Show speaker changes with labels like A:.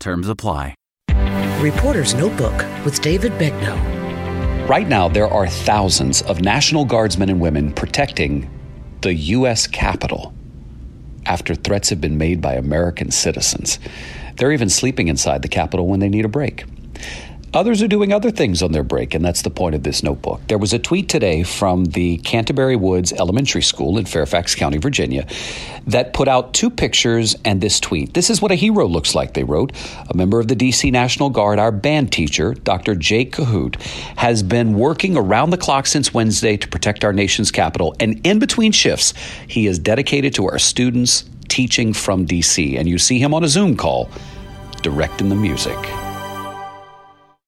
A: Terms apply.
B: Reporter's Notebook with David Begnaud.
C: Right now, there are thousands of National Guardsmen and women protecting the U.S. Capitol after threats have been made by American citizens. They're even sleeping inside the Capitol when they need a break. Others are doing other things on their break, and that's the point of this notebook. There was a tweet today from the Canterbury Woods Elementary School in Fairfax County, Virginia, that put out two pictures and this tweet. This is what a hero looks like, they wrote. A member of the DC National Guard, our band teacher, Dr. Jake Cahoot, has been working around the clock since Wednesday to protect our nation's capital, and in between shifts, he is dedicated to our students teaching from DC. And you see him on a Zoom call directing the music.